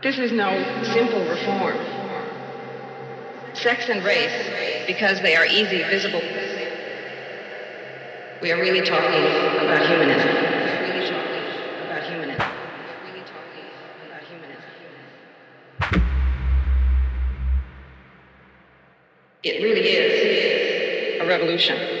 This is no simple reform. Sex and race, because they are easy, visible. We are really talking about humanism. It really is a revolution.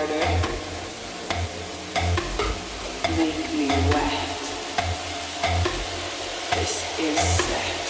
Harder. Make me wet. This is sex.